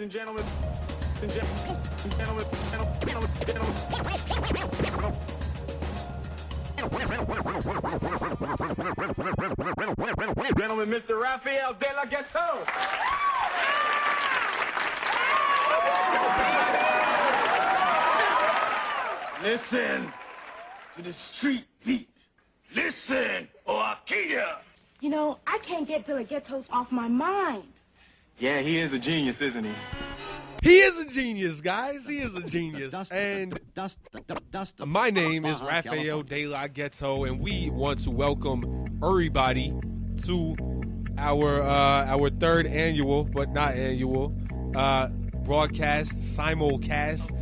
ladies and gentlemen, and gentlemen, gentlemen, gentlemen, gentlemen, gentlemen, Mr. Raphael De La Ghetto. Listen to the street beat. Listen, or I'll kill ya. You know, I can't get De La Ghettos off my mind. Yeah, he is a genius, isn't he? He is a genius, guys. He is a genius. And dust, dust, dust. my name is Rafael De La Ghetto, and we want to welcome everybody to our uh, our third annual, but not annual, uh, broadcast simulcast.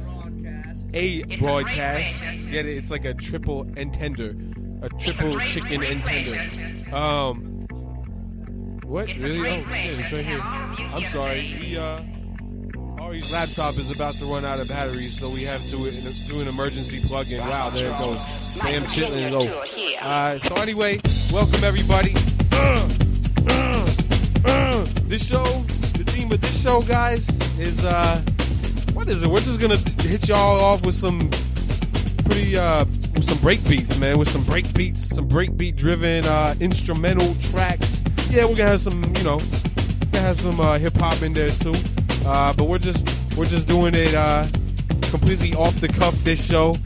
A broadcast. Get it? It's like a triple and tender, a triple chicken and tender. Um, what? really? Oh, shit, it's right here. I'm sorry. We uh. Ari's laptop is about to run out of batteries, so we have to do an emergency plug-in. Wow, there it goes. Damn chitlin loaf. Uh, so anyway, welcome everybody. Uh, uh, uh. This show, the theme of this show, guys, is uh, what is it? We're just gonna hit y'all off with some pretty uh, with some break beats, man. With some break beats, some break beat driven uh, instrumental tracks. Yeah, we're gonna have some, you know, gonna have some uh, hip hop in there too. Uh, but we're just we're just doing it uh, completely off the cuff this show.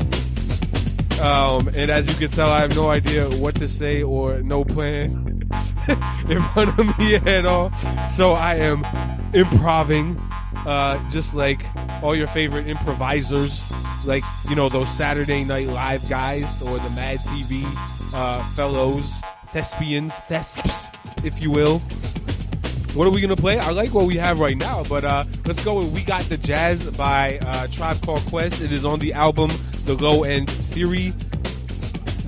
Um, and as you can tell, I have no idea what to say or no plan in front of me at all. So I am improving, uh, just like all your favorite improvisers, like you know those Saturday Night Live guys or the Mad TV uh, fellows, thespians, thesps, if you will. What are we gonna play? I like what we have right now, but uh, let's go. with We got the jazz by uh, Tribe Called Quest. It is on the album The Low End Theory.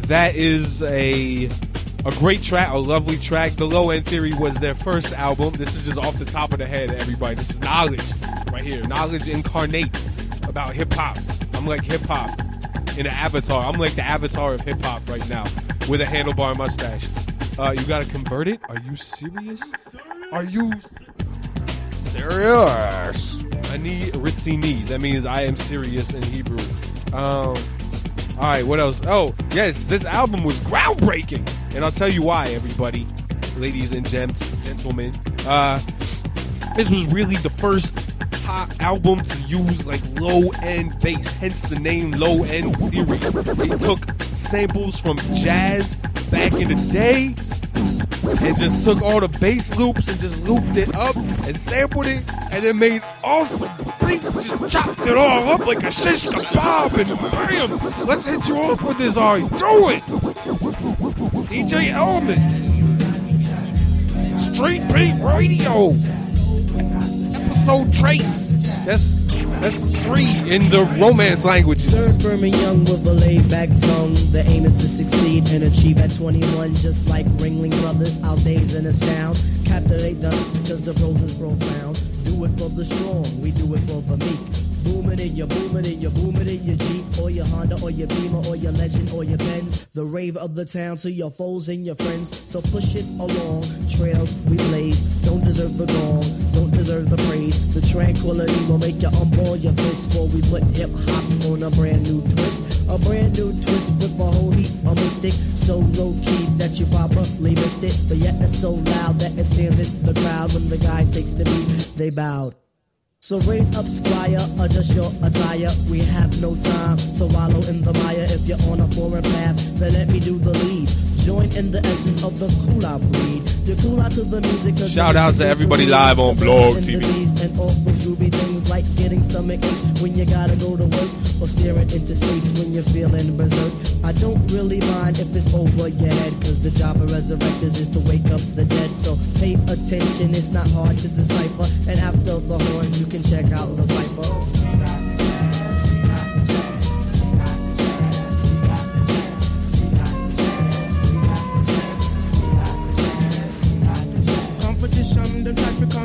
That is a a great track, a lovely track. The Low End Theory was their first album. This is just off the top of the head, everybody. This is knowledge right here, knowledge incarnate about hip hop. I'm like hip hop in an avatar. I'm like the avatar of hip hop right now with a handlebar mustache. Uh, you gotta convert it? Are you serious? Are you serious? I need ritzy Ritzini. That means I am serious in Hebrew. Um, all right, what else? Oh, yes, this album was groundbreaking, and I'll tell you why, everybody, ladies and gents, gentlemen. Uh, this was really the first pop album to use like low end bass, hence the name Low End Theory. They took samples from jazz back in the day and just took all the bass loops and just looped it up and sampled it and then made awesome beats. Just chopped it all up like a shish kebab and bam! Let's hit you off with this Ari. Do it! DJ Element Street Beat Radio episode trace that's that's three in the romance languages Third firm and young with a laid back tongue. The aim is to succeed and achieve at 21, just like Ringling Brothers. Our days and astound. Captivate them, cause the pros is profound. Do it for the strong, we do it for the meek. Boom it in your boom it in your boom it in your Jeep or your Honda or your Beamer or your Legend or your Benz. The rave of the town to your foes and your friends. So push it along. Trails we blaze. Don't deserve the gong. Don't deserve the praise. The tranquility will make you unball your fist before we put hip hop on a brand new twist. A brand new twist with a whole heap of mystic. So low key that you probably missed it. But yet it's so loud that it stands in the crowd when the guy takes the beat. They bowed. So raise up, squire, adjust your attire. We have no time to wallow in the mire. If you're on a foreign path, then let me do the lead. Join in the essence of the cool out breed. The cool out to the music. 'cause Shout out to everybody live on Blog TV. And all those groovy things like getting stomach aches when you gotta go to work or staring into space when you're feeling berserk. I don't really mind if it's over your head, cause the job of resurrectors is to wake up the dead. So pay attention, it's not hard to decipher. And after the horns, you can check out the Phifer.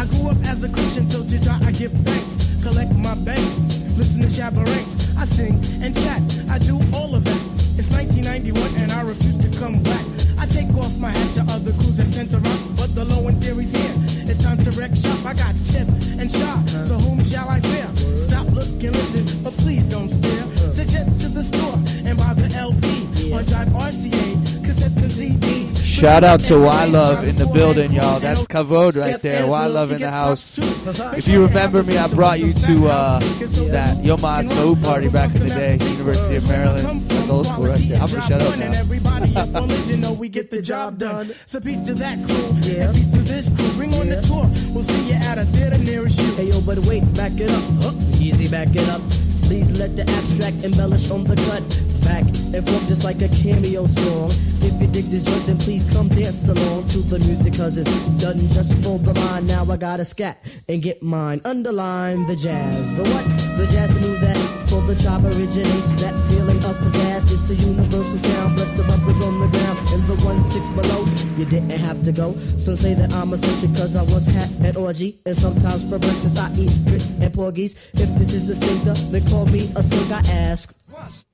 I grew up as a Christian, so to die I give thanks. Collect my banks, listen to Shabba Ranks. I sing and chat, I do all of that. It's 1991 and I refuse to come back. I take off my hat to other crews that tend to rock, but the low end theory's here. It's time to wreck shop. I got tip and shot, so whom shall I fear? Stop, look, and listen, but please don't stare. Suggest to the store and buy the LP or Jive RCA. Shout out to Y Love in the building, y'all. That's Kavod right there. Y Love in the house. If you remember me, I brought you to uh, that Yom HaAtzmaut party back in the day, University of Maryland. That's old school right there. I'm gonna shut up now. You know we get the job done. So peace to that crew, and peace to this crew. Bring on the tour. We'll see you at a theater nearest you. Hey yo, but wait, back it up. Easy, back it up. Please let the abstract embellish on the cut. Back and forth just like a cameo song. If you dig this joint, then please come dance along to the music, cause it's done just for the mind. Now I gotta scat and get mine. Underline the jazz. The what? The jazz move that for the chop originates. That feeling pizzazz. It's a universal sound. Bless the brothers on the ground and the one six below. You didn't have to go. Some say that I'm a eccentric cause I once had an orgy. And sometimes for breakfast I eat grits and porgies. If this is a stinker, then call me a skunk. I ask.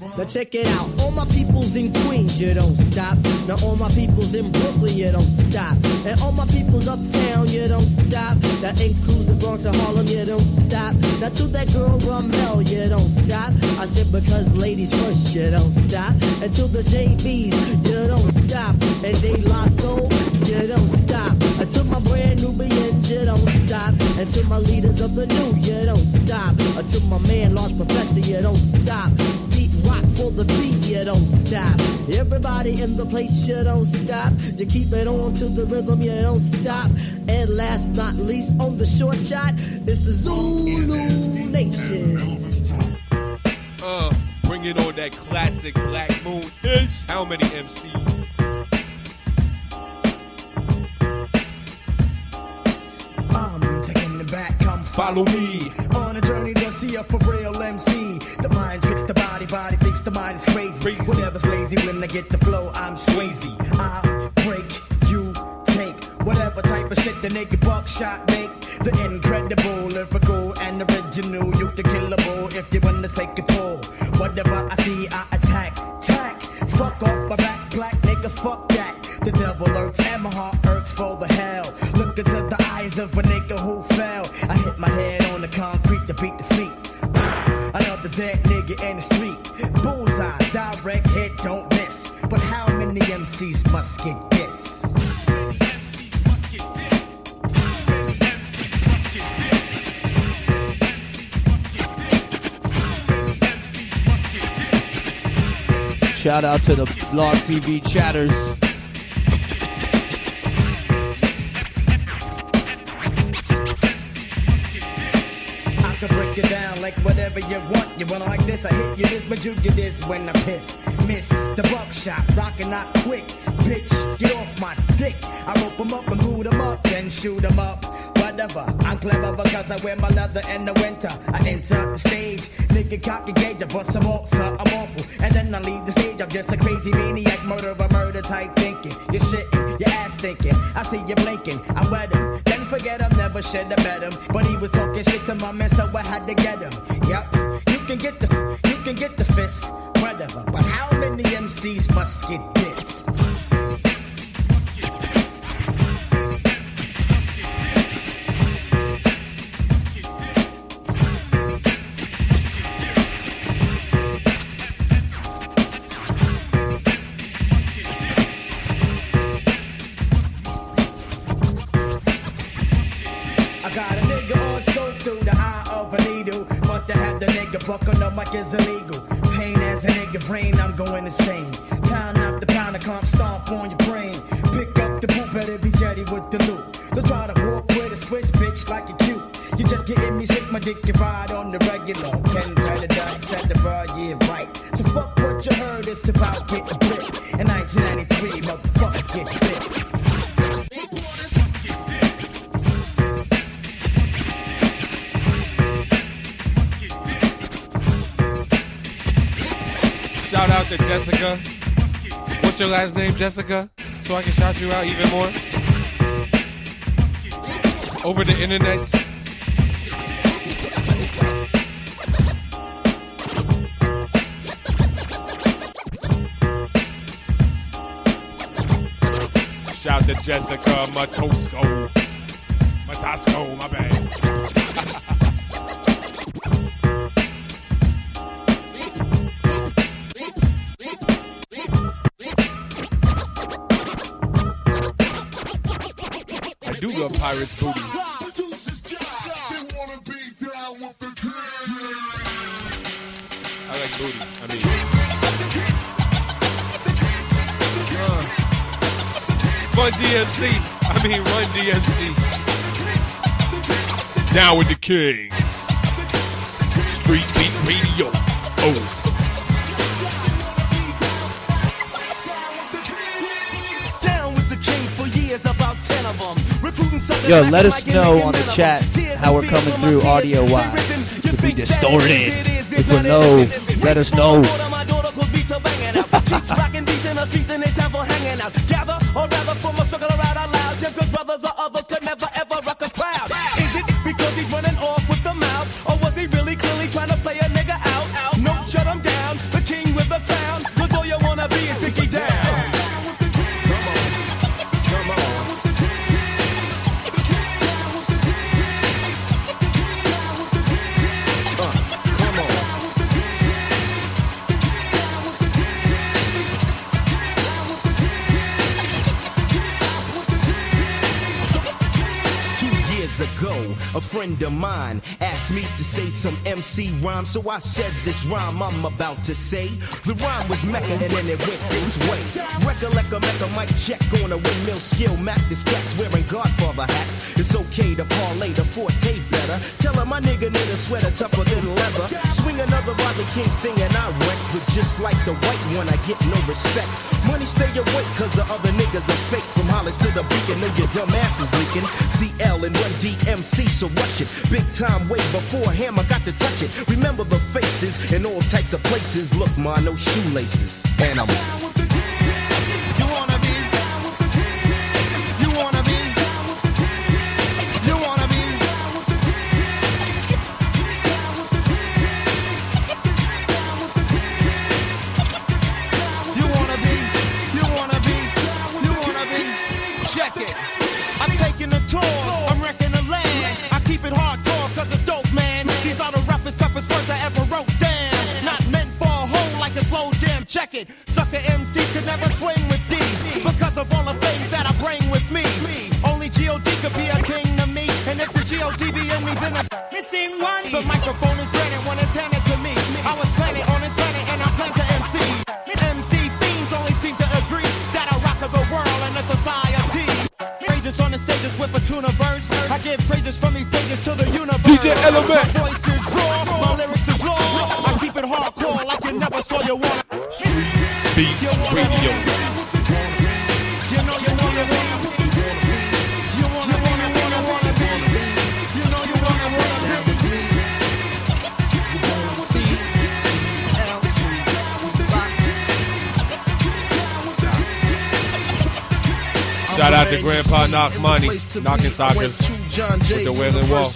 Now check it out. All my peoples in Queens, you don't stop. Now all my peoples in Brooklyn, you don't stop. And all my peoples uptown, you don't stop. That includes the Bronx and Harlem, you don't stop. Now to that girl Ramel, you don't stop. I said because ladies first, you don't stop. And to the JBs, you don't stop. And De La Soul, you don't stop. And to my brand new Nubians, you don't stop. And to my leaders of the new, you don't stop. And to my man, Large Professor, you don't stop. Beat rock for the beat, you don't stop. Everybody in the place, you don't stop. You keep it on to the rhythm, you don't stop. And last not least, on the short shot, it's the Zulu Nation. Uh, bringing on that classic Black Moon ish. How many MCs? I'm taking it back, come Follow me. on a journey to see a for real MC. Body, body thinks the mind is crazy. Crazy. Whatever's lazy, when I get the flow, I'm swayzy. I break, you take whatever type of shit the naked buckshot make. The incredible, lyrical, and original. You can kill a bull if you wanna take a Shout out to the Blog TV chatters. I can break it down like whatever you want. You want like this, I hit you this, but you get this when I piss. Miss the buckshot, rockin' out quick. Bitch, get off my dick. I rope 'em up and boot 'em up, then shoot 'em up. Whatever, I'm clever because I wear my leather in the winter. I enter the stage, nigga cocky gauge, I bust some off, sir, I'm awful. And then I leave the stage, I'm just a crazy maniac, murderer, murder type thinking. You're shitting, your ass thinking. I see you blinking, I wet him. Then forget him, never should have met him. But he was talking shit to my man, so I had to get him. Yep, you can get the, you can get the fist, whatever. But how many MCs must get this? The on the mic is illegal. Pain as a nigga brain, I'm going insane. Pound up the pound, I come stomp on your brain. Pick up the boot, better be jetty with the loot. Don't try to walk with a switch, bitch, like you cute. You just getting me sick, my dick can ride on the regular. Ten better ducks at the bar, yeah, right. So fuck what you heard, it's about getting blitzed. In 1993, motherfuckers get blitzed. To Jessica. What's your last name, Jessica? So I can shout you out even more. Over the internet. Shout to Jessica Matosco. Matosco, my bad. Pirates booty. I like booty. I mean, uh, Fun DMC. I mean, Run DMC. Down with the king. Street Beat Radio. Oh. Yo, let us know on the chat how we're coming through audio wise. They written, you If we distorted, if we're low, let us know. Mine asked me to say some MC rhyme, so I said this rhyme I'm about to say. The rhyme was Mecca and then it went this way. Recollect a Mecca mic check on a windmill skill, Mac the stats wearing Godfather hats. It's okay to parlay the forte better. Tell him my nigga need a sweater tougher than leather. Swing another Rodney King thing and I wreck, but just like the white one, I get no respect. Money stay awake, cause the other niggas are fake. From Hollis to the beacon, know your dumb ass is leaking. CL and Run DMC, so rush it. Big time way before him, I got to touch it. Remember the faces in all types of places. Look, ma, no shoelaces. And I'm. Knock Money, knocking sockers with the Wailing Wall.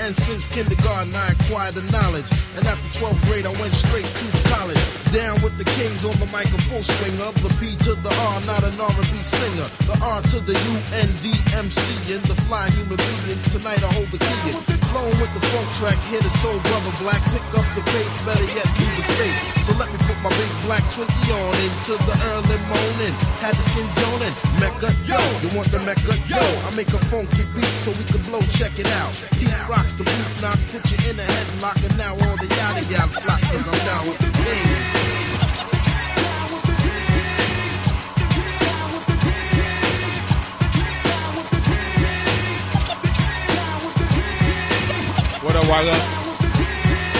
And since kindergarten, I acquired the knowledge. And after 12th grade, I went straight to college. Down with the kings on the mic, a full swing of the P to the R, not an R&B singer. The R to the U N D M C and the fly human beings. Tonight I hold the key. Flowing with the funk track, hit a soul brother black. Pick up the pace, better yet leave the space. So let me put my big black Twinkie on into the early morning. Had the skins yawning. Mecca, yo, you want the Mecca, yo? I make a funky beat so we can blow. Check it out. He rocks the boot knock, put you in a headlock, and now all the yada yada flock, cause I'm down with the kings.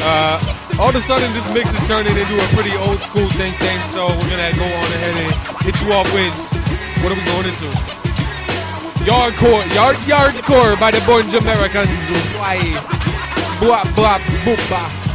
Uh, all of a sudden, this mix is turning into a pretty old school thing thing, so we're gonna go on ahead and hit you off with what are we going into? Yardcore, yard yardcore by the Born Jamericans. Why? Blah blah boopa.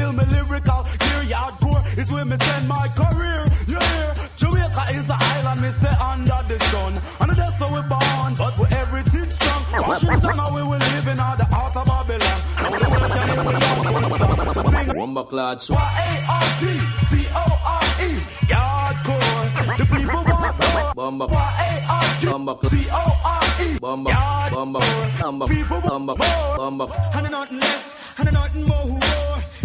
Build my lyrical gear. Is where me spend my career. Yeah, Jamaica is an island, me say under the sun. And that's how we born, but we strong. Washington, how we will live in the heart of Babylon. Now the world can hear we hardcore song. So sing Womba Clad Y-A-R-T-C-O-R-E. Yardcore. The people want more. And nothing less, and nothing more.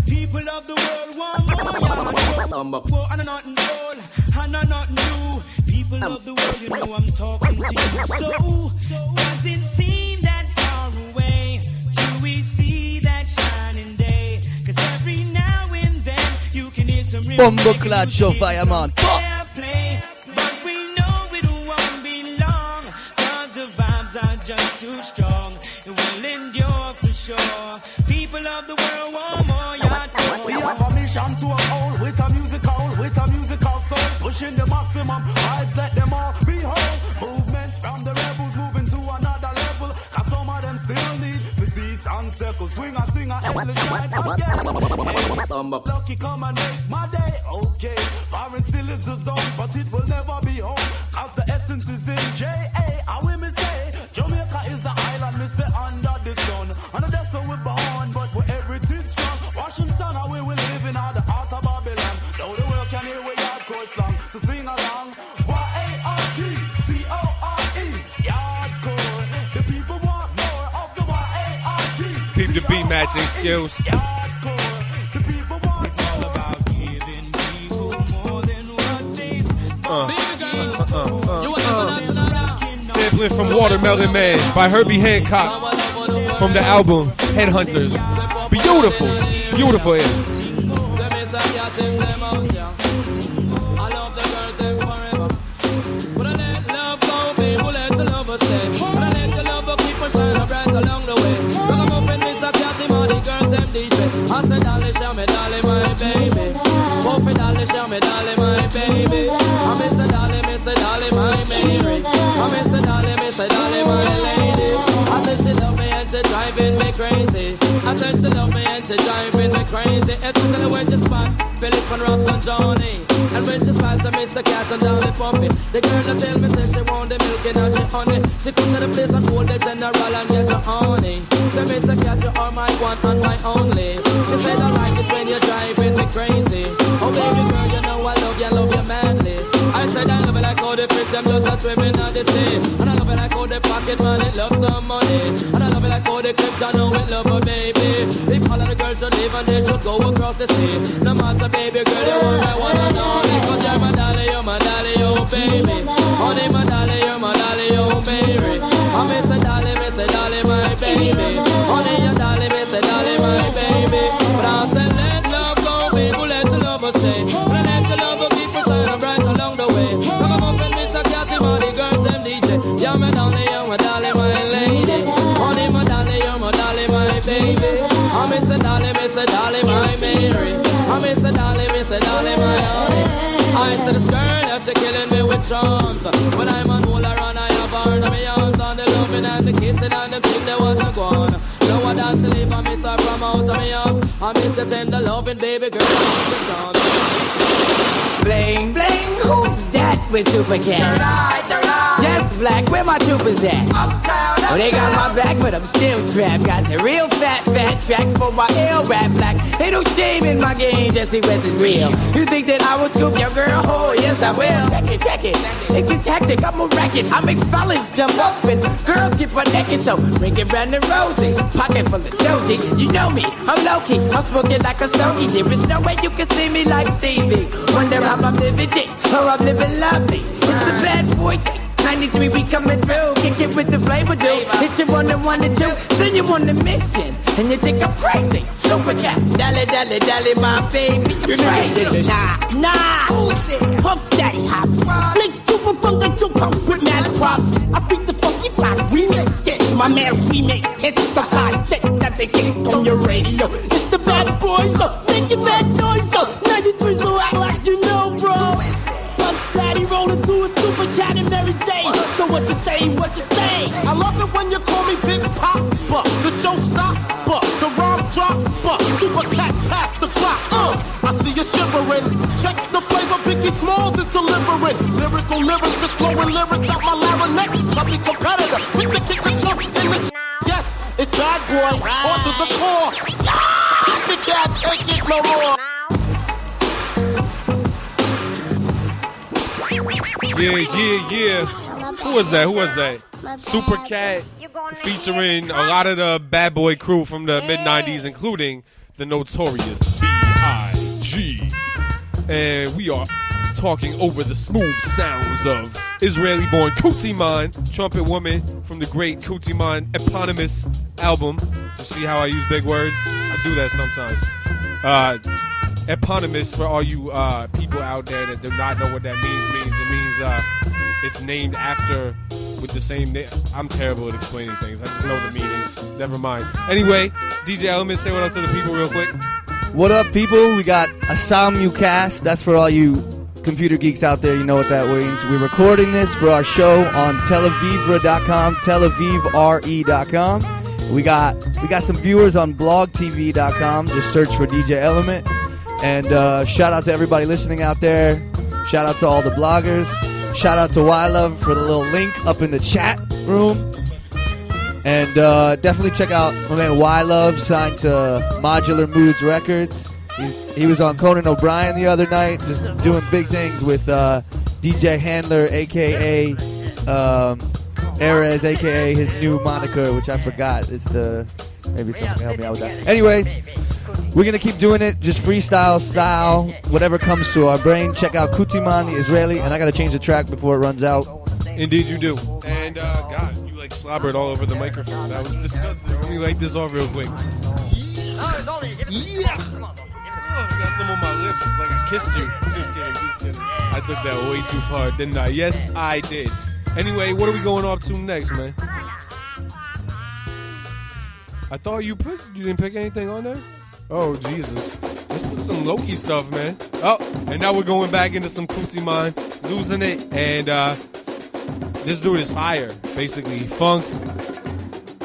More. People of the world want more yardcore. Bomba. More and nothing old, and nothing new. People of the world, you know I'm talking to you. So, does it seem that far away? Do we see that shining day? Cause every now and then you can hear some real Bombo reggae clad show fireman. fair play. But we know it won't be long. Cause the vibes are just too strong. It will endure for sure. People of the world pushing the maximum vibes, let them all be whole. Movements from the rebels moving to another level, cause some of them still need physiques and circles. Swing a singer, endless shine again. Hey, lucky come and make my day, okay. Foreign still is the zone, but it will never be home, cause the essence is in J.A. I will me say, Jamaica what they uh, uh, uh, Sampling from Watermelon Man by Herbie Hancock from the album Headhunters. Beautiful, beautiful. Me, darling, my baby. I miss a darling, miss a darling, my Mary. I miss a darling, miss a darling, my lady. I said she love me and she driving me crazy. I said she love me and she driving me crazy. Especially when she spot Philip and Robs and Johnny. And when she spot to Mr. Cat and Dolly Pumpy. The girl that tell me say she want the milk and she honey. She come to the place and hold the general and get her honey. Say Mr. Cat you are my one and my only. She said I like it when you're driving me crazy. Oh baby I said I love it like how the fish them just a swimming on the sea. And I love it like how the pocket it love some money. And I love it like how the clips I know it love a baby. If all the girls should leave and they should go across the sea. No matter baby girl you want I wanna know because you're my dolly, you're my dolly, oh baby. Honey my dolly, you're my dolly, oh Mary. I miss a dolly, miss a dolly, my baby. Honey your dolly, killing me with charms. When I'm on hold her I have in my arms. On the loving and the kissing and the thing they want to go on. Now I dance to leave, I miss her from out of my arms. I miss the tender loving, baby girl, the charms. Bling, bling, who's that with super cat? Black, where my troopers at? Uptown, Oh, they got my back, but I'm still strapped. Got the real fat, fat track for my ill rap black. Ain't no shame in my game, Jesse West is real. You think that I will scoop your girl? Oh, yes, I will. Check it, check it. It's a tactic, I'm a racket. I make fellas jump up and girls get butt naked. So bring it round the rosy. Pocket full of doji. You know me, I'm low key. I'm smoking like a stogie. There is no way you can see me like Stevie. Wonder how I'm living dick or I'm living lovely. It's a bad boy thing. 93, we coming through. Kick it with the flavor, dude. Hit you on the one and two. Send you on the mission. And you think I'm crazy. Super cat. Dally, dally, dally, my baby. You're crazy. Nah, nah. Who's this? Puff Daddy Hops. Flick super funk and two pump with mad props. I beat the funky fly remix. Get my man remake. Hits the thick that they kick on your radio. It's the bad boy, so make your mad noise, so what you say, what you say? I love it when you call me Big Papa, the showstopper, the rhyme dropper, super cat past the clock. Uh, I see you shivering. Check the flavor Biggie Smalls is delivering. Lyrical lyrics, just flowing lyrics out my larynx. Chubby competitor, with the kick and jump in the. Yes, it's bad boy, on to the core. Ah, the cat take it no more. Yeah, yeah, yeah. Who was that? Who was that? Super Cat featuring a lot of the bad boy crew from the mid 90s, including the notorious B.I.G. And we are talking over the smooth sounds of Israeli born Kutiman, trumpet woman from the great Kutiman eponymous album. You see how I use big words? I do that sometimes. Uh, eponymous for all you uh, people out there that do not know what that means means it means uh, it's named after with the same name i'm terrible at explaining things i just know the meanings never mind anyway dj element say what up to the people real quick What up, people? We got a simulcast. That's for all you computer geeks out there. You know what that means. We're recording this for our show on telavivra.com, telavivre.com. We got we got some viewers on blogtv.com. Just search for DJ Element. And uh, shout out to everybody listening out there. Shout out to all the bloggers. Shout out to Y Love for the little link up in the chat room. And uh, definitely check out my man Y Love, signed to Modular Moods Records. He's, he was on Conan O'Brien the other night, just doing big things with uh, DJ Handler, aka um, Erez, aka his new moniker, which I forgot. It's the maybe someone can help me out with that. Anyways, we're gonna keep doing it, just freestyle style, whatever comes to our brain. Check out Kutiman, the Israeli, and I gotta change the track before it runs out. indeed you do and uh, god you like slobbered all over the microphone that was disgusting let me wipe this off real quick yeah Oh, I got some on my lips. It's like I kissed you. Just kidding, just kidding. I took that way too far, didn't I? Yes, I did. Anyway, what are we going off to next, man? I thought you put you didn't pick anything on there. Oh Jesus! Let's put some Loki stuff, man. Oh, and now we're going back into some Kutiman, losing it, and uh this dude is fire. Basically, funk.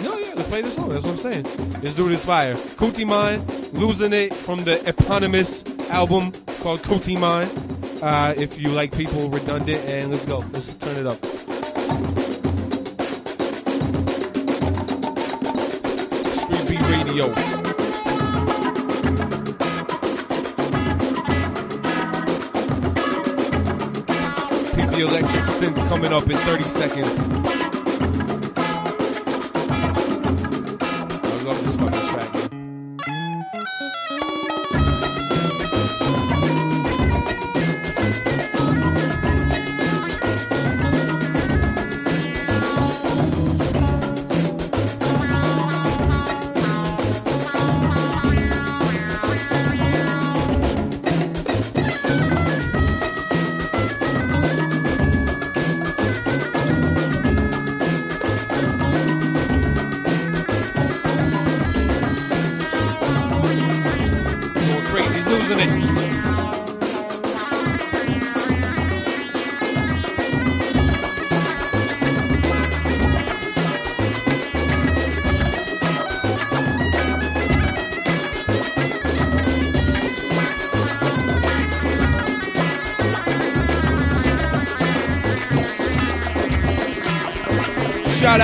No, yeah, let's play this song. That's what I'm saying. This dude is fire. Kutiman, losing it from the eponymous album called Kutiman. Uh, if you like people redundant, and let's go. Let's turn it up. Street Beat Radio. The electric synth coming up in 30 seconds.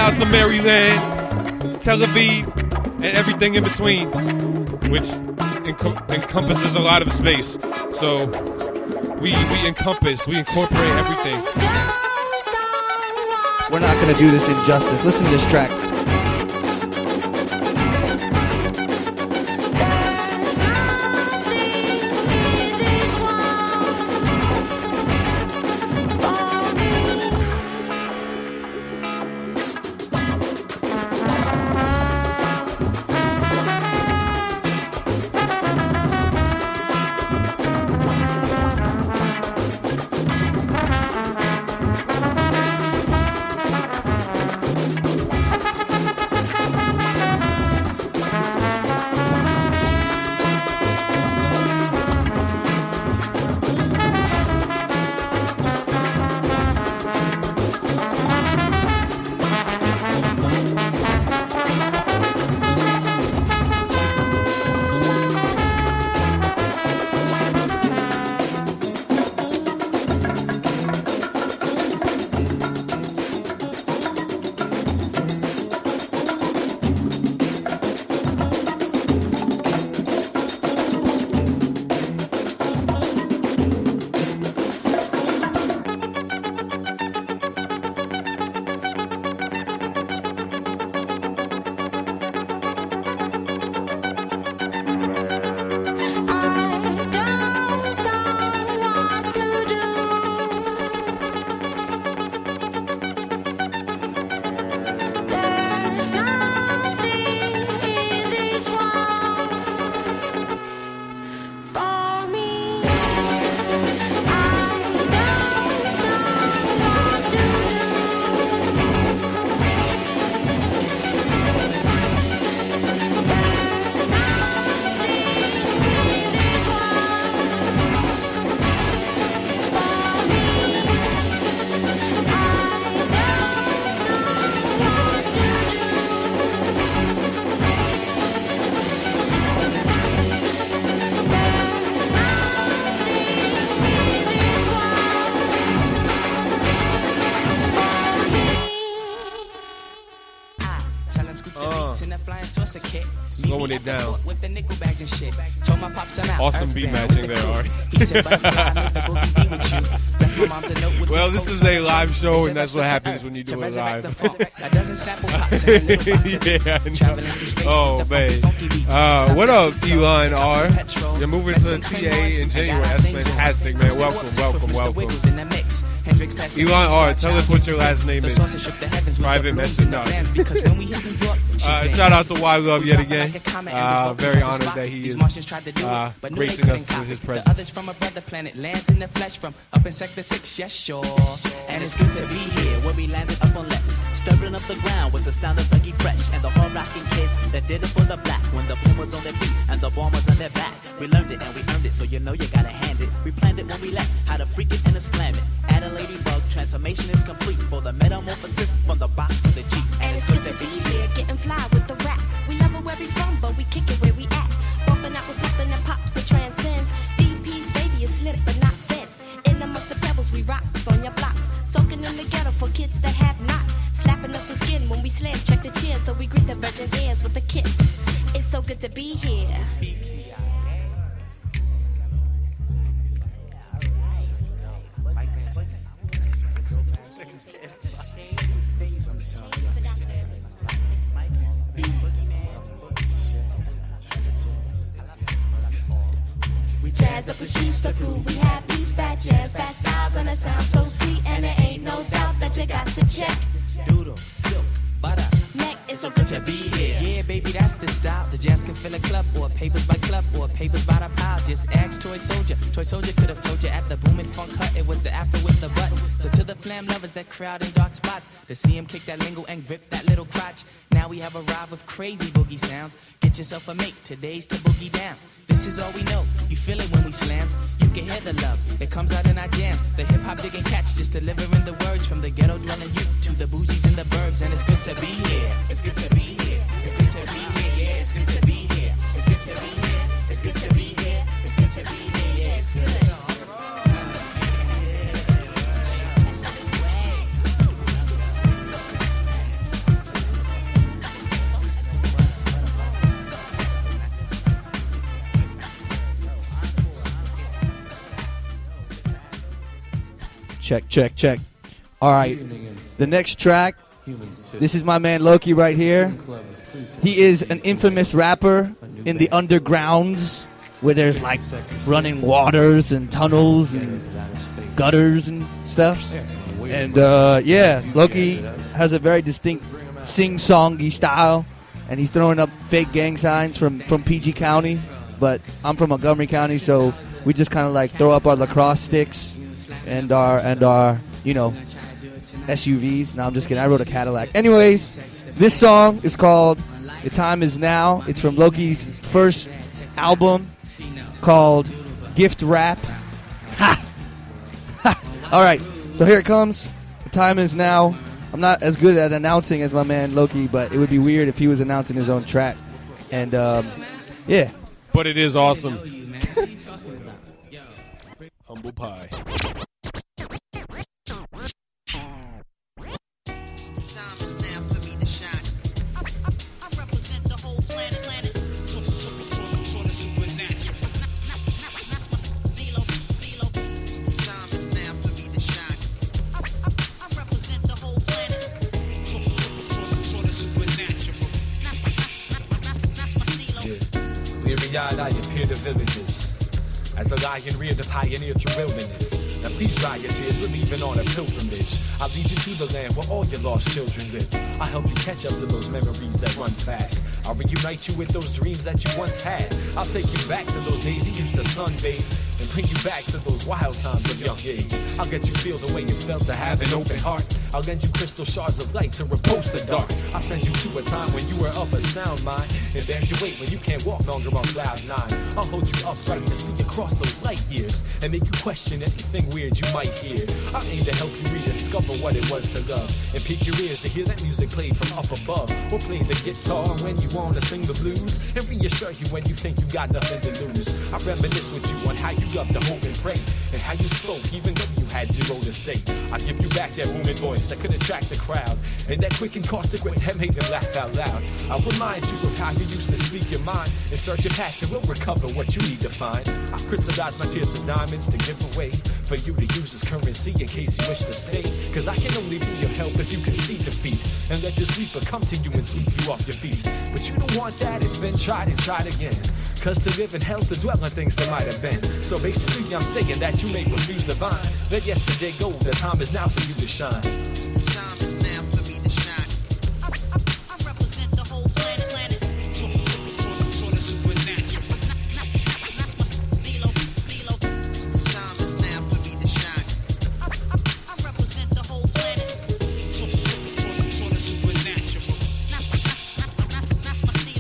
To Maryland, Tel Aviv, and everything in between, which encom- encompasses a lot of space. So we we encompass, we incorporate everything. We're not gonna do this injustice. Listen to this track. And shit. Told my pops I'm out. Awesome beat matching there, Ari. He said, "Butterfly, I made the boogie beat with you." Left my mom's a note with Well, this is a live show, and that's what happens when you do it live. the funk. A dozen Snapple pops and a little box of beats. yeah, I Traveling know. through space Oh, man. Uh, what up, Elon R? You're moving to Messing TA in January. That's fantastic, man. Welcome, welcome, welcome. Wiggles in the mix. Hendrix passing Elon R, tell us what your last name is. saucer shook the heavens with the Private message, no. Uh, shout out to Y Love yet again. like a comet and this Uh, very honored that he is Martians tried to do uh, it, but knew they gracing us couldn't with his The presence. others from a brother planet lands in the flesh from up in Sector 6, yes, sure. And it's good to be here where we landed up on Lex. Stirring up the ground with the sound of Dougie Fresh and the hard rocking kids that did it for the black. When the was on their feet and the bomb was on their back. We learned it and we earned it, so you know you gotta hand crowd in dark spots, to see him kick that Check. All right. The next track. This is my man Loki right here. He is an infamous rapper in the undergrounds where there's like running waters and tunnels and gutters and stuff. And uh, yeah, Loki has a very distinct sing-songy style, and he's throwing up fake gang signs from from PG County. But I'm from Montgomery County, so we just kind of like throw up our lacrosse sticks and our and our you know SUVs. No, I'm just kidding. I rode a Cadillac. Anyways, this song is called "The Time Is Now." It's from Loki's first album called "Gift Rap." Ha! Ha! All right, so here it comes. The time is now. I'm not as good at announcing as my man Loki, but it would be weird if he was announcing his own track. And um, yeah, But it is awesome. Humble pie. I appear to villages. As a lion reared to pioneer through wilderness. Now please dry your tears, we're leaving on a pilgrimage. I'll lead you to the land where all your lost children live. I'll help you catch up to those memories that run fast. I'll reunite you with those dreams that you once had. I'll take you back to those days you used to sunbathe. And bring you back to those wild times of young age. I'll get you feel the way you felt to have an open heart. I'll lend you crystal shards of light to repulse the dark. I'll send you to a time when you were of a sound mind. And there you wait when you can't walk longer on cloud nine. I'll hold you upright to see across those light years and make you question anything weird you might hear. I aim to help you rediscover what it was to love and pique your ears to hear that music played from up above or play the guitar when you wanna sing the blues and reassure you when you think you got nothing to lose. I reminisce with you on how you loved to hope and pray and how you spoke even though you had zero to say. I give you back that booming voice that could attract the crowd and that quick and caustic way that made them laugh out loud. I'll remind you of how you used to speak your mind In search of passion, we'll recover what you need to find. I crystallize my tears to diamonds to give away for you to use as currency in case you wish to stay. Cause I can only be of help if you can see defeat and let the sleeper come to you and sweep you off your feet. But you don't want that, it's been tried and tried again. Cause to live in hell's to dwell on things that might have been. So basically, I'm saying that you may refuse the vine. Let yesterday go, the time is now for you to shine.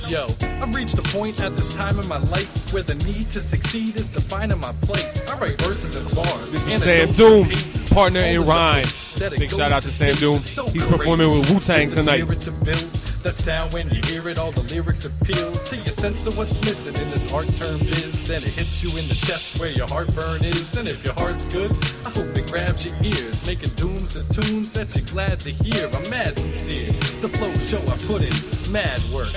Yo, I've reached a point at this time in my life where the need to succeed is defining my plate. I write verses and bars. This is Sam Doom, partner in rhyme. Big shout out to Sam Doom. so He's performing with Wu-Tang tonight. to build that sound when you hear it, all the lyrics appeal to your sense of what's missing in this art term biz. And it hits you in the chest where your heartburn is. And if your heart's good, I hope it grabs your ears, making dooms and tunes that you're glad to hear. I'm mad sincere. The flow show I put in, mad work.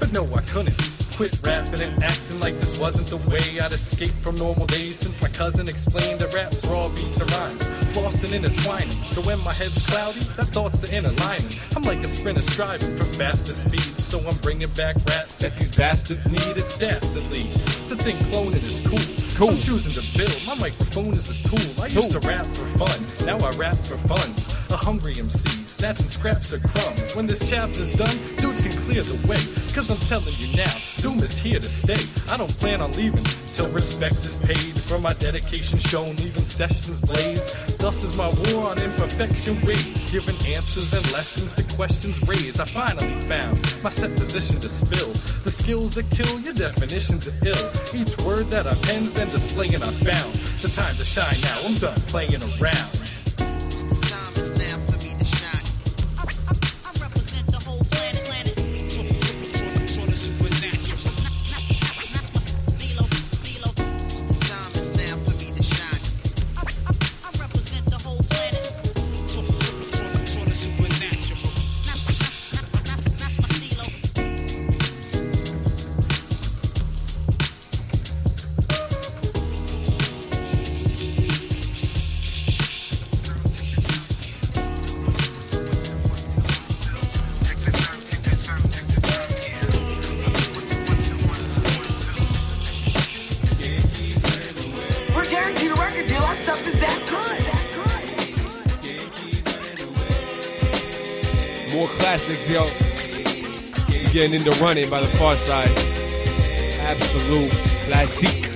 But no, I couldn't. Quit rapping and acting like this wasn't the way I'd escape from normal days since my cousin explained that rap's raw beats and rhymes, flossed and intertwining. So when my head's cloudy, that thought's the inner lining. I'm like a sprinter striving for faster speed, so I'm bringing back raps that these bastards need. It's dastardly to think cloning is cool. cool. I'm choosing to build. My microphone is a tool. I used to rap for fun. Now I rap for funds. A hungry MC, snatching scraps of crumbs. When this chapter's done, dudes can clear the way. Cause I'm telling you now, Doom is here to stay. I don't plan on leaving till respect is paid for my dedication shown, even sessions blaze. Thus is my war on imperfection waged, giving answers and lessons to questions raised. I finally found my set position to spill the skills that kill your definitions of ill. Each word that I pens then displaying I found. The time to shine now, I'm done playing around. Into running by the Pharcyde. Absolute classique.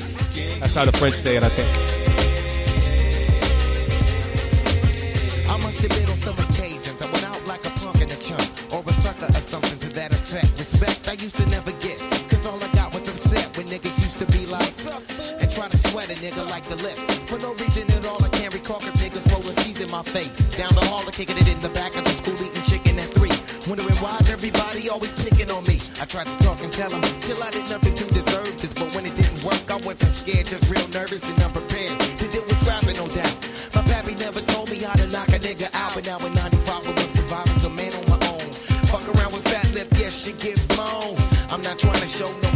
That's how the French say it, I think. I must admit on some occasions I went out like a punk in a chump or a sucker or something to that effect. Respect I used to never get, cause all I got was upset when niggas used to be like, and try to sweat a nigga like the lip. For no reason at all, I can't recall if niggas rolling C's in my face. Down the tried to talk and tell them, chill, I did nothing to deserve this. But when it didn't work, I wasn't scared, just real nervous and unprepared. To deal with scrapping, no doubt. My pappy never told me how to knock a nigga out, but now in 95 I was surviving a man on my own. Fuck around with fat lip, yes, she get blown. I'm not trying to show no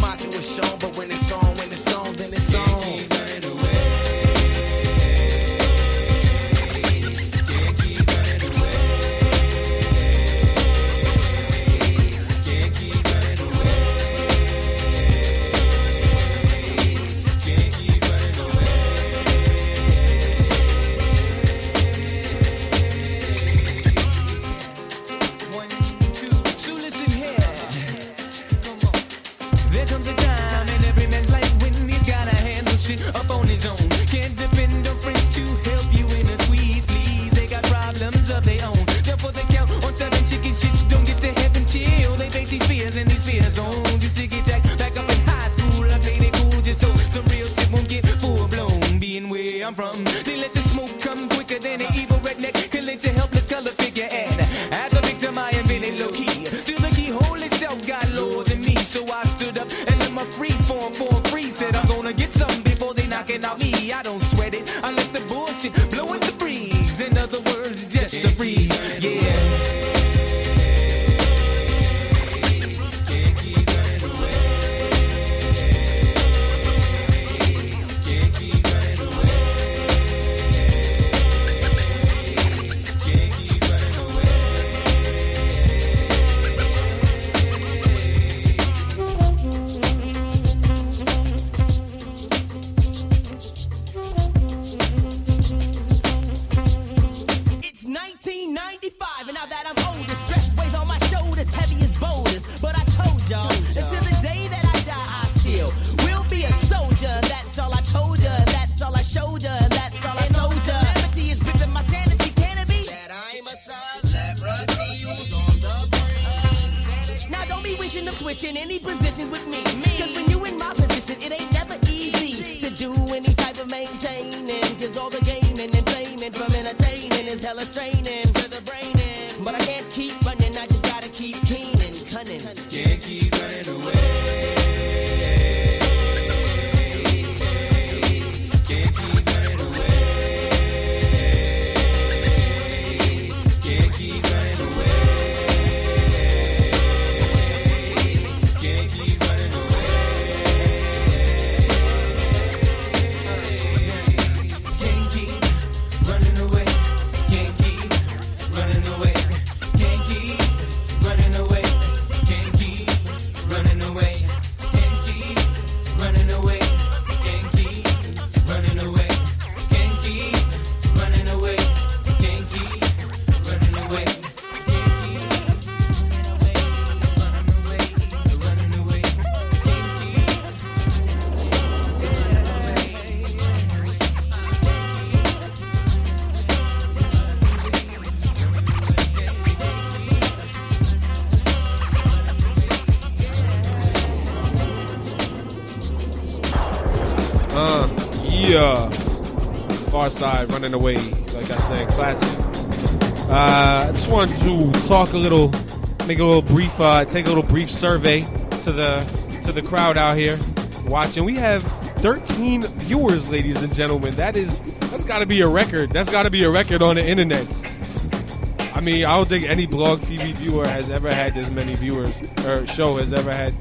Now don't be wishing of switching any positions with me. Cause when you in my position, it ain't never easy to do any type of maintaining. Cause all the gaming and training from entertaining is hella straining to the brain. in. But I can't keep running, I just gotta keep keen and cunning. Can't keep running away. Away, like I said, classic. Uh, I just wanted to talk a little, make a little brief, uh, take a little brief survey to the to the crowd out here watching. We have 13 viewers, ladies and gentlemen. That is, that's got to be a record. That's got to be a record on the internet. I mean, I don't think any blog TV viewer has ever had this many viewers or show has ever had.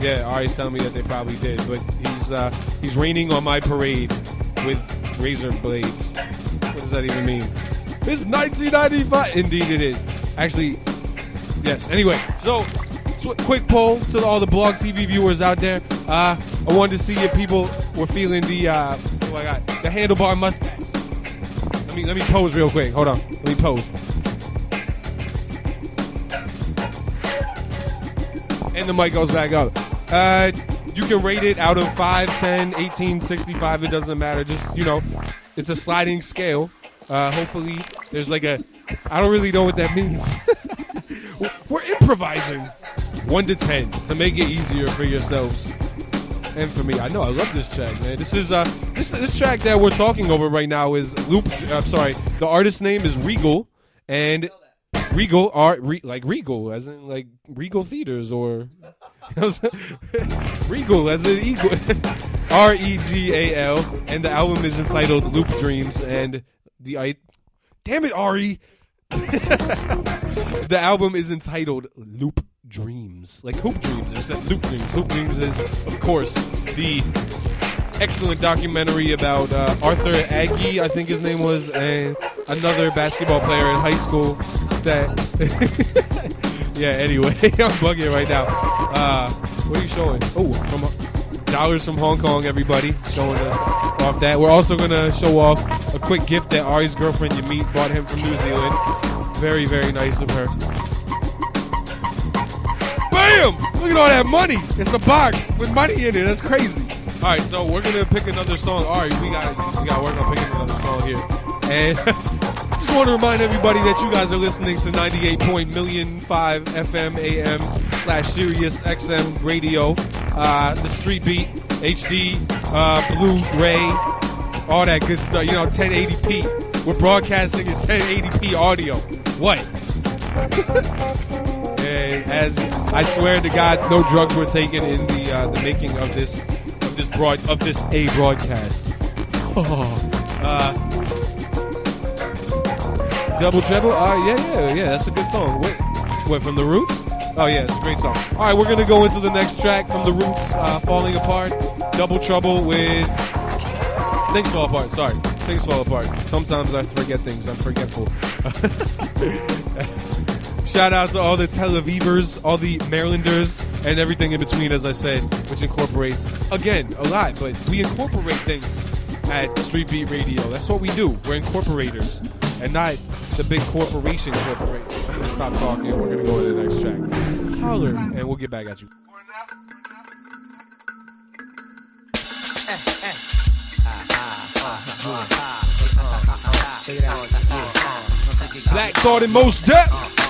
Yeah, Ari's telling me that they probably did, but he's uh, he's raining on my parade with razor blades. That even mean? It's 1995. Indeed, it is. Actually, yes. Anyway, so quick poll to all the blog TV viewers out there. Uh, I wanted to see if people were feeling the uh, oh my god, the handlebar must. Let me let me pose real quick. Hold on. Let me pose. And the mic goes back up. Uh, you can rate it out of 5, 10, 18, 65. It doesn't matter. Just, you know, it's a sliding scale. Uh, hopefully, there's like a. I don't really know what that means. We're improvising. 1 to 10 to make it easier for yourselves and for me. I know I love this track, man. This is uh this this track that we're talking over right now is Loop. I'm sorry, the artist's name is Regal, and Regal art re, like Regal as in like Regal Theaters or Regal as in Eagle. R E G A L, and the album is entitled Loop Dreams, and the I. Damn it, Ari. the album is entitled Loop Dreams, like Hoop Dreams. It's that Loop Dreams. Hoop Dreams is, of course, the excellent documentary about uh, Arthur Agee, I think his name was, and another basketball player in high school. That, yeah. Anyway, I'm bugging right now. Uh, what are you showing? Oh, from dollars from Hong Kong. Everybody showing us off that. We're also gonna show off a quick gift that Ari's girlfriend Yamit brought him from New Zealand. Very, very nice of her. Bam! Look at all that money. It's a box with money in it. That's crazy. All right, so we're gonna pick another song. Right, we got we got to work on picking another song here. And just want to remind everybody that you guys are listening to 98 million five FM AM slash Sirius XM radio, uh, the Street Beat HD, uh, Blu-ray, all that good stuff. You know, 1080p. We're broadcasting in 1080p audio. What? And as I swear to God, no drugs were taken in the uh, the making of this of this broad of this a broadcast. uh, double treble. Right, yeah, yeah, yeah. That's a good song. Wait, what from the Roots? Oh yeah, it's a great song. All right, we're gonna go into the next track from the Roots, uh, "Falling Apart." Double trouble with things fall apart. Sorry, things fall apart. Sometimes I forget things. I'm forgetful. Shout out to all the Tel Avivers, all the Marylanders, and everything in between, as I said, which incorporates, again, a lot, but we incorporate things at Street Beat Radio. That's what we do. We're incorporators, and not the big corporation corporate. I'm going to stop talking. We're going to go to the next track. Holler, and we'll get back at you. Black Thought and Mos Def.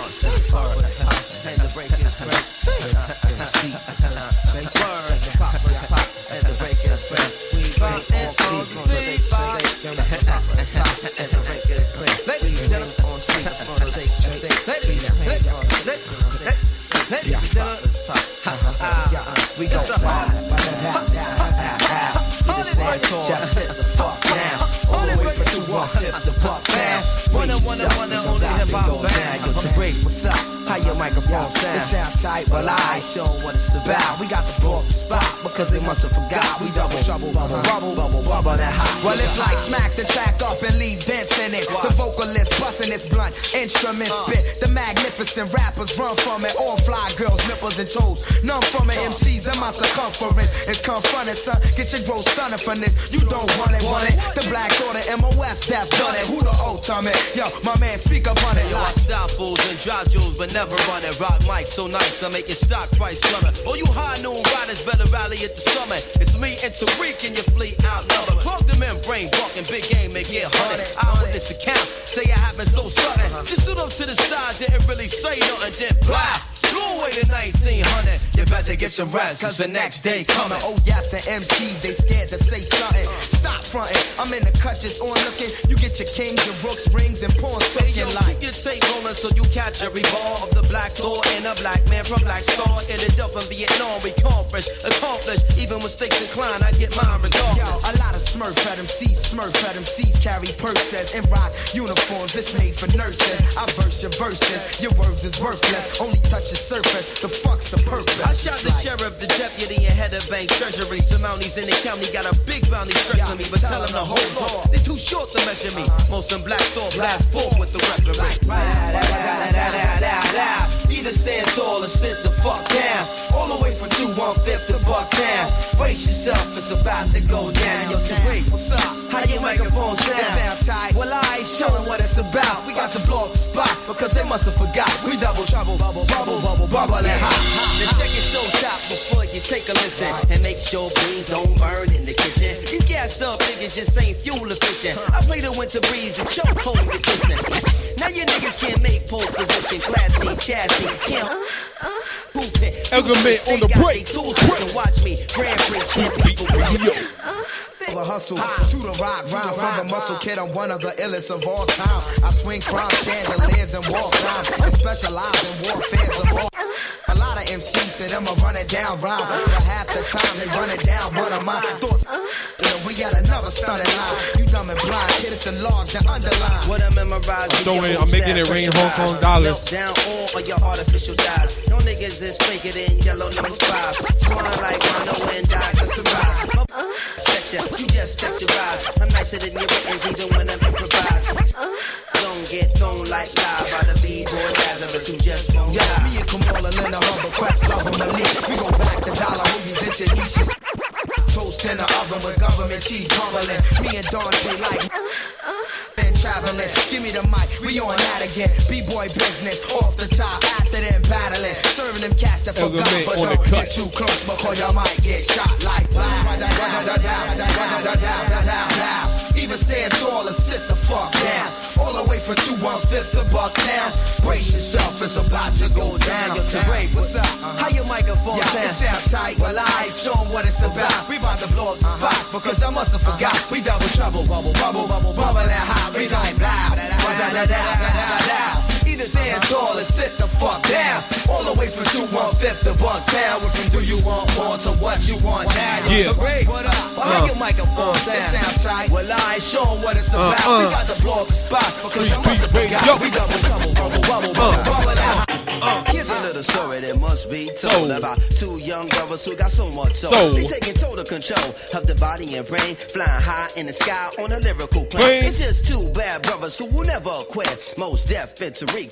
We gon' ride, just sit the fuck down. All the way for two if the buck down. Wanna, wanna, wanna, only hip hop band. Yo, Tariq, what's up? How your microphone sound? It sound tight, well I showing what it's about. We got the broad spot because they must have forgot. We double trouble, bubble, bubble, bubble, bubble that hot. Well, it's like smack the track up and leave dents in it. The vocalist busting its blunt instrument uh. spit. The magnificent rappers run from it. All fly girls, nipples and toes. None from it. Uh. MCs in my circumference. It's confronted, son. Get your growth stunning for this. You don't want it, want it. The black order, MOS, Def done it. Who the ultimate? Yo, my man, speak up on it. Yo, I stop fools and drop jewels, but never run it. Rock mic so nice, I make your stock price plummet. Oh, you high noon riders better rally at the summit. It's me and Tariq and your fleet outnumbered. Plug the membrane, walking big game and get hunted. Eyewitness account, say it happened so sudden. Just stood up to the side, didn't really say nothing, then blah. Blew away the 1900. You better get some rest, cause the next day coming. Oh yes, and MCs, they scared to say something. Stop fronting, I'm in the cut just on looking. You get your kings, your rooks, rings, and pawns Hey, yo, like. keep your tape rolling so you catch every ball of the black law and a black man from Black Star. It up from Vietnam, we accomplished, accomplished. Even mistakes incline, I get mine Yo, regardless. a lot of smurf at MCs, smurf at MCs carry purses and rock uniforms. It's made for nurses. I verse your verses, your words is worthless. Only touch the surface. The fuck's the purpose? I shot the like- sheriff, the deputy, and head of bank treasury. Some mounties in the county got a big bounty stressing me, but tell them to hold on. They too short to measure me. Most in black thought blast forth with the weaponry. These Either stand tall or sit the fuck down. All the way from 215 to Bucktown. Brace yourself, it's about to go down. Yo, Tariq, what's up? How your microphone sound? Sound tight. Well, I ain't showing what it's about. We got to blow up the spot because they must have forgot. We double trouble, bubble, bubble, bubble, bubble, and hot. Then check your stove top before you take a listen. And make sure beans don't burn in the kitchen. These up niggas just ain't fuel efficient. I play the winter breeze, the choke hold the piston. Now you niggas can't make pole position. Classy, chassis, can't. Poop it. Element on the They break. they tools missing. Watch me. Grand Prix champion. The hustle to the rock, rhyme from the muscle kid. I'm one of the illest of all time. I swing crime chandeliers and walk crime and specialize in warfare of all. A lot of MCs say them a run it down rhyme, but half the time they run it down. One of my thoughts. Yeah, we got another stunning line. You dumb and blind, kid, it's enlarged and underlined. What I memorize, I'm throwing- I'm making it rain Hong Kong dollars. Melt down all of your artificial dyes. No niggas is faker than yellow number five. Swan like Mono and Dr. Surprise. My Catch ya, you just texturize. I'm nicer than your witness even when I'm improvised. Don't get thrown like live by the B-boy Lazarus who just won't Yeah, die. me and Kamala Linda Hubbard, Quest, Love and Malik. We go back to dollar hoodies into Nisha. Toast in the oven with government cheese bubbling. Me and Dante like been traveling. Give me the mic, we on that again. B-boy business, off the top, after them battling. Serving them cats that forgot, but don't cut. get too close because you might get shot like. Even stand tall and sit the fuck down. All the way from 215 to Bucktown. Brace yourself, it's about to go down. Yo, what's up? How your microphone Yeah, sound? it sound tight. Well, I ain't showing what it's about. We about to blow up the spot because I must have forgot. We double trouble, bubble, bubble, bubble, bubble, and hot. We like blah, blah, blah, blah, blah, blah, blah, blah. Either stand tall or sit the fuck down. All the way from 215 to Bucktown. We're from do you want more to what you want now. Yo, Yeah. Tariq, what up? Well, how your microphone It sound? sounds tight. Well, I ain't showing what it's Uh, about. uh. We got to blow up the spot because I must have forgot. We double trouble, bubble, bubble, bubble, bubble, and hot. Here's a little story that must be told Soul. about two young brothers who got so much soul. Soul. They taking total control of the body and brain, flying high in the sky on a lyrical plane. Plane. It's just two bad brothers who will never quit. Mos Def and Tariq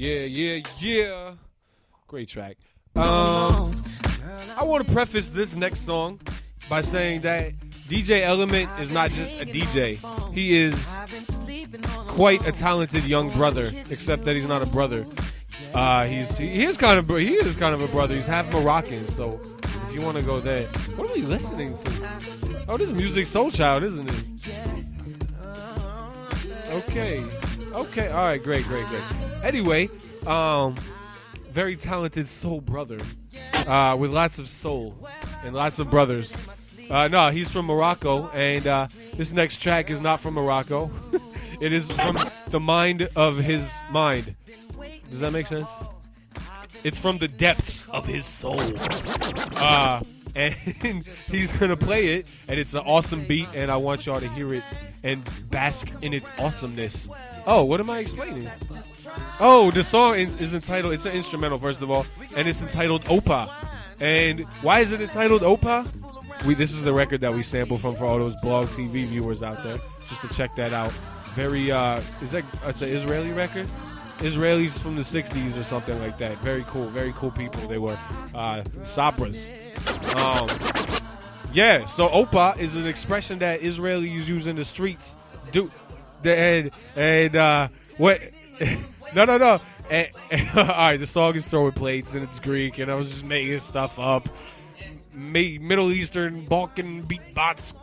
Yeah, yeah, yeah. Great track. Um, I want to preface this next song by saying that DJ Element is not just a DJ. He is quite a talented young brother, except that he's not a brother. Uh, he's he is kind of he is kind of a brother. He's half Moroccan, so if you want to go there, what are we listening to? Oh, this is Musiq Soulchild, isn't it? Okay, okay, all right, great, great, great. Anyway, um, very talented soul brother, uh, with lots of soul and lots of brothers. Uh, no, he's from Morocco, and uh, this next track is not from Morocco. it is from the mind of his mind. Does that make sense? It's from the depths of his soul. Uh, and he's gonna play it, and it's an awesome beat, and I want y'all to hear it and bask in its awesomeness. Oh, what am I explaining? Oh, the song is, is entitled. It's an instrumental, first of all, and it's entitled Opa. And why is it entitled Opa? We this is the record that we sample from for all those blog TV viewers out there, just to check that out. Very uh, is that it's an Israeli record? Israelis from the '60s or something like that. Very cool, very cool people. They were uh, Sabras. Um, yeah, so Opa is an expression that Israelis use in the streets. Do the and and uh, what? no, no, no. And, and- all right, the song is throwing plates and it's Greek, and I was just making stuff up. Middle Eastern, Balkan beatbox,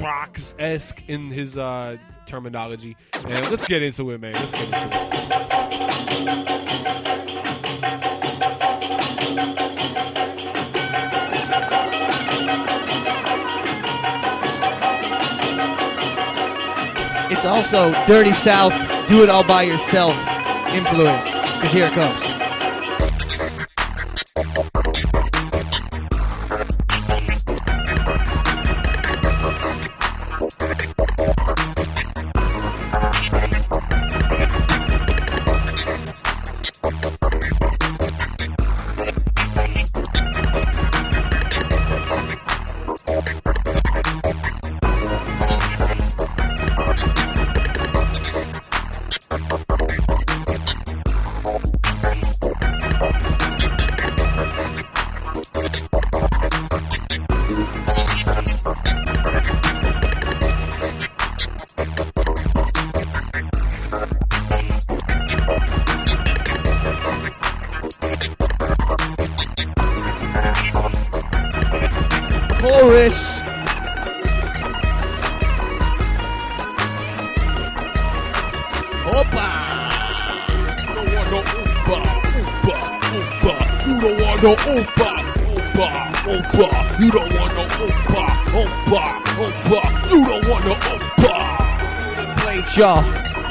rocks esque in his uh, terminology. And let's get into it, man. Let's get into it. It's also Dirty South, do it all by yourself influence. Because here it comes.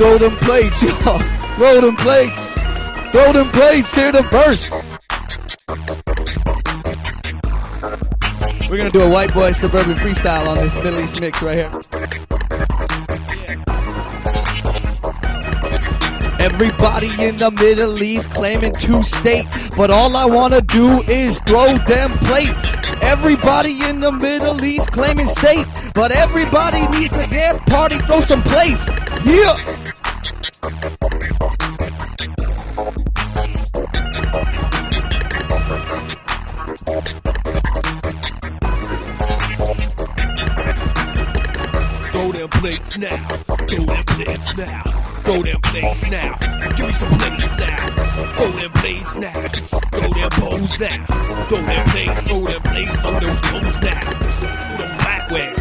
Throw them plates, y'all. Throw them plates. Throw them plates. Hear the verse. We're gonna do a white boy suburban freestyle on this Middle East mix right here. Everybody in the Middle East claiming to state, but all I wanna do is throw them plates. Everybody in the Middle East claiming state, but everybody needs to get party, throw some plates. Yeah. Plates now. Throw them plates now. Throw them plates now. Give me some plates now. Throw them plates now. Throw them poles now. Throw them plates. Throw them plates. Throw those poles now. Throw them flatware.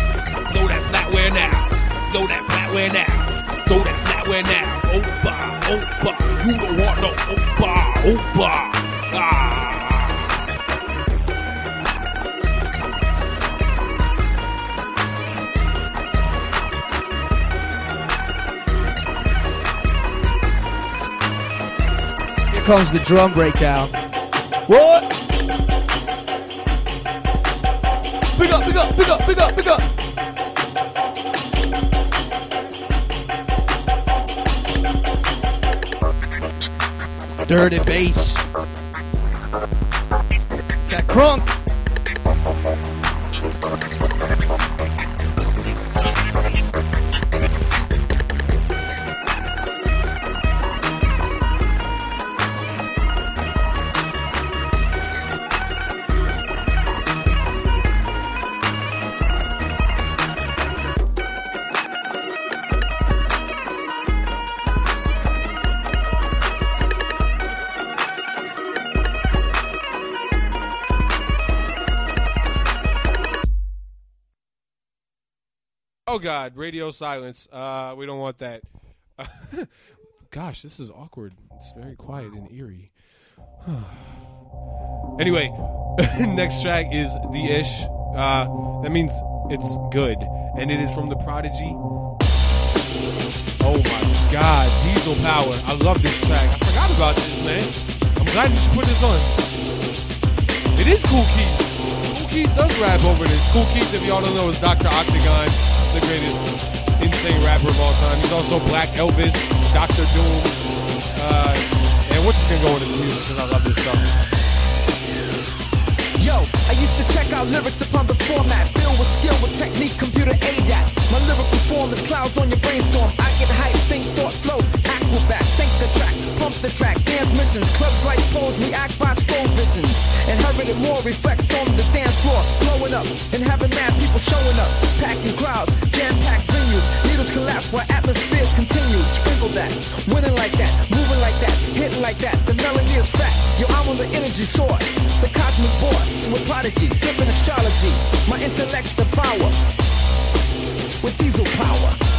Throw that flatware now. Throw that flatware now. Throw that flatware now. Opa, opa. You don't want no opa, opa. Comes the drum breakdown. What? Pick up, pick up, pick up, pick up, pick up. Dirty bass. That crunk. God, radio silence. Uh, we don't want that. Gosh, this is awkward. It's very quiet and eerie. anyway, next track is the ish. Uh, that means it's good, and it is from the Prodigy. Oh my God, Diesel Power. I love this track. I forgot about this, man. I'm glad you put this on. It is Kool Keith. Kool Keith does rap over this. Kool Keith, if y'all don't know, is Dr. Octagon, the greatest insane rapper of all time. He's also Black Elvis, Dr. Doom. Uh, and just gonna go into the music because I love this stuff. Yo, I used to check out lyrics upon the format, filled with skill with technique, computer ADAT. My lyrical form is clouds on your brainstorm. I get hype, think, thought, flow, acrobat, sync the track, pump the track, dance missions, clubs like pose, react by slow visions. Inherited more reflects on the dance floor, blowing up and having mad people showing up, packing crowds, jam-packed. Needles collapse while atmospheres continue. Sprinkle that, winning like that, moving like that, hitting like that. The melody is fat. Yo, I'm on the energy source, the cosmic force. With prodigy, different astrology. My intellect's the power. With diesel power.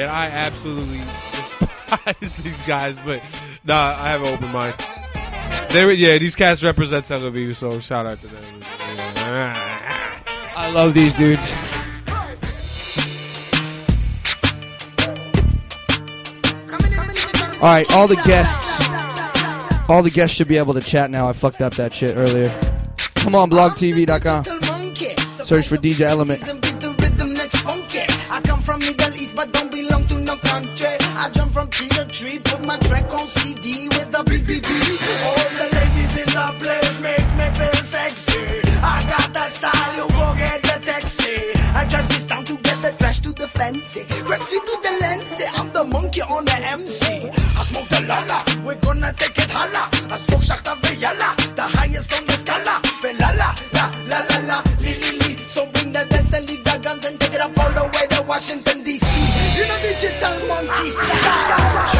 and I absolutely despise these guys. But nah, I have an open mind. They were, yeah, these cats represent Tel Aviv, so shout out to them. I love these dudes. All right, all the guests, all the guests should be able to chat now. I fucked up that shit earlier. Come on, blogtv.com. Search for DJ Element. tree. Put my track on CD with a BBB. All the ladies in the place make me feel sexy. I got that style, you go get the taxi. I drive this town to get the trash to the fancy. Red street to the lens, I'm the monkey on the MC. I smoke the lala, we're gonna take it hala. I smoke Shakta Veyala, the highest on the scala. Belala, la la la la, li li li. So bring the dance and leave the guns and take it up all the way to Washington DC. You know digital monkey style.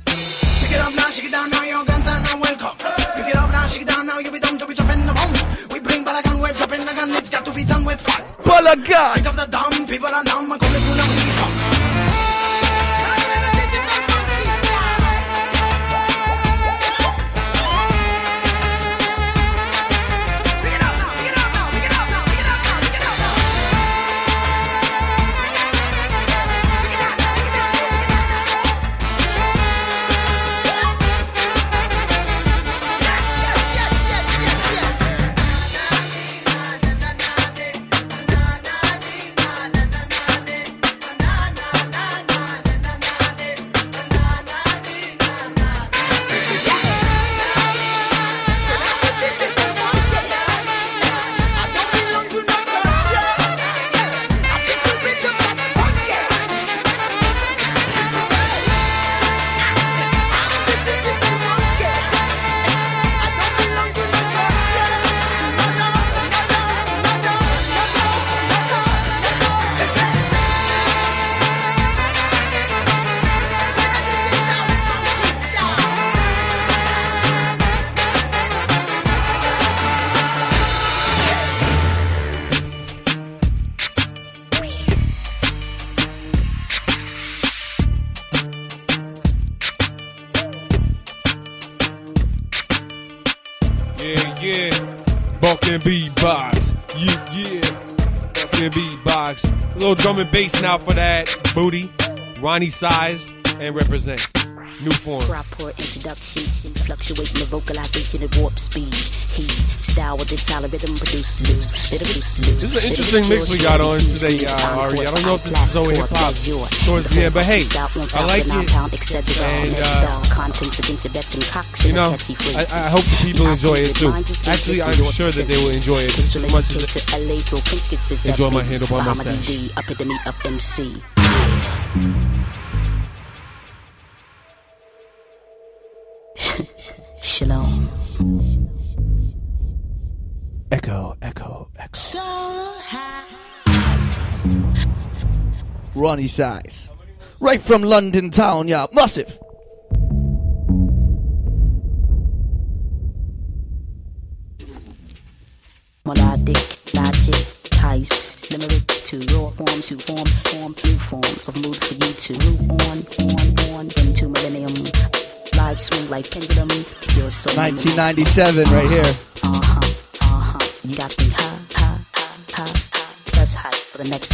Pick it up now, shake it down now, your guns are now welcome. Pick it up now, shake it down now, you be done to be dropping the bomb. We bring gun, we're dropping the gun, it's got to be done with fun. Balagan. Sick of the dumb, people are numb, le cool and here we come. Drum and bass now for that booty. Roni Size and Reprazent. New forms. Proper introduction, fluctuating the vocalization at warp speed. Heat, style with this style of rhythm produce loose, little loose, loose. This is an interesting mix we got on today, uh, Ari. I don't know if this is so hip hop towards the end, but hey, I like it. And, uh, contents against your best concoction. you know, I, I hope the people enjoy it too. Actually, I'm sure that they will enjoy it just as much as enjoy my handlebar mustache. Shalom. Echo, echo, echo. Roni Size. Right from London town, yeah. Massive. Melodic, logic, ties, limericks to raw forms who form, form new forms of mood for you to move on, on, on into millennium. Live swing like pendulum, pure soul. 1997 right here. Uh huh, uh huh. You got me for the next.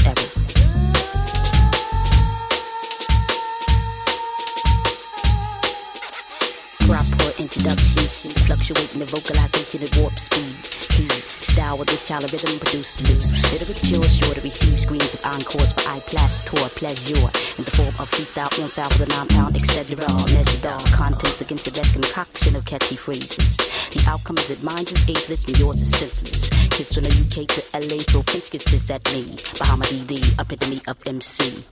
Proper introduction, fluctuating the vocalization at warp speed. Style with this child of rhythm produce loose. Literature sure to receive screens of encores for I tour pleasure. In the form of freestyle on foul with a nine pound, etc. Measured all contents against the best concoction of catchy phrases. The outcome is that mine is ageless and yours is senseless. Kids from the UK to LA throw French kisses at me. Bahamadia, epitome of MC.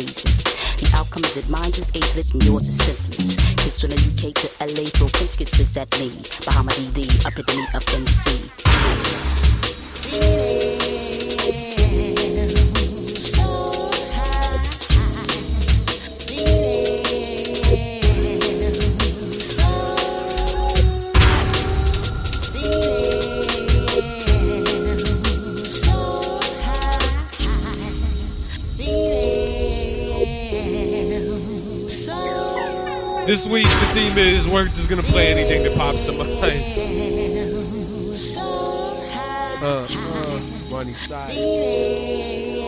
Of This week, the theme is we're just gonna play anything that pops to mind. Uh, uh.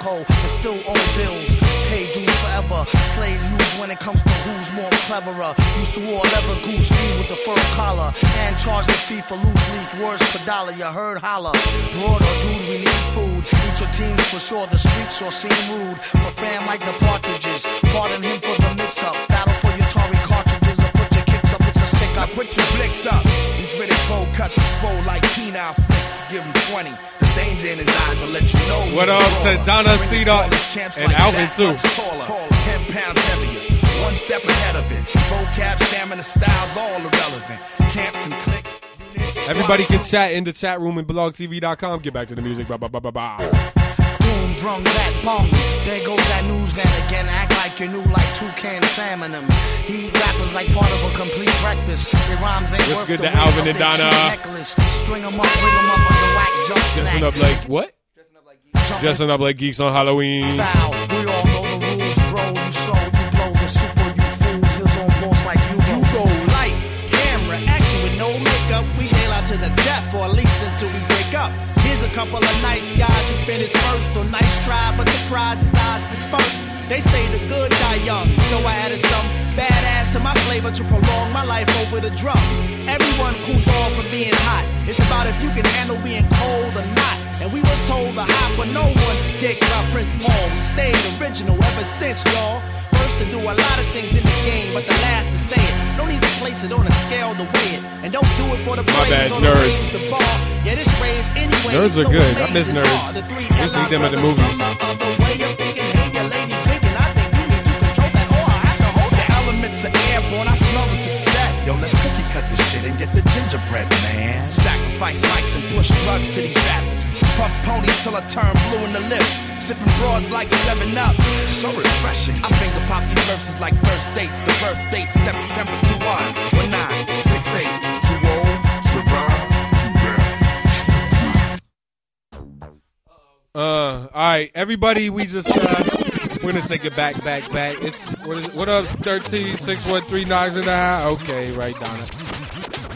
Like and still owe bills. Pay dues forever. Slave use when it comes to who's more cleverer. Used to wore leather goose fee with the fur collar, and charge the fee for loose leaf words per dollar. You heard holler. Broad or dude, we need food. Eat your teams for sure. The streets sure seem rude. For fam like the partridges. Pardon him for the mix up. Battle for your Tory put your blicks up. These Riddick Bowe cuts are swole like keen penile flicks. Give him 20. The danger in his eyes will let you know. What up to. Donna Bring the Cena tallest champs and like Alvin, too. Taller, 10 pounds heavier. One step ahead of it. Vocab, stamina, styles, all irrelevant. Camps and clicks. Everybody can chat in the chat room and blogtv.com. Get back to the music. Bye, bye, bye, bye, bye. Boom, brung that bong. There goes that news van again. Act like you knew like two canned salmon him. He eat rappers like part of a complete breakfast. Your rhymes ain't What's worth good the to Alvin and Donna? cheap necklace. String 'em up, ring 'em up under whack jump Dressing snack. up like what? Dressing up like geeks on Halloween. Foul. We all know the rules, bro. You slow, you blow the super, you fools. Heels on boss like you go. You go lights, camera, action with no makeup. We nail out to the death, or at least until we break up. Here's a couple of nice guys finished first, so nice try, but the prize is ours dispersed. They say the good die young, so I added some badass to my flavor to prolong my life over the drum. Everyone cools off from being hot. It's about if you can handle being cold or not. And we were told to hop, but no one's dick by Prince Paul. We stayed original ever since, y'all. First to do a lot of things in the game, but the last to say it. No need to place it on a scale to weigh it. And don't do it for the My praise bad, or the nerds. raise the bar. Yeah, this raise anyway. Nerds are so good. I miss nerds. are the I used to eat them at the movies. brothers from the other way of thinking. Hey, your ladies winking. I think you need to control that, or I have to hold The that. elements are airborne, I smell the success. Yo, let's cookie cut this shit and get the gingerbread, man. Sacrifice mics and push drugs to these rappers. Puff ponies till I turn blue in the lips. Sipping broads like 7 Up. So refreshing. I finger pop these verses like first dates. The birth date September 21. 19, 68, 20, survive. Uh, all right, everybody. We just uh, we're gonna take it back, back, back. It's what is it? What up? Thirteen six one three nines and half. Okay, right, Donna.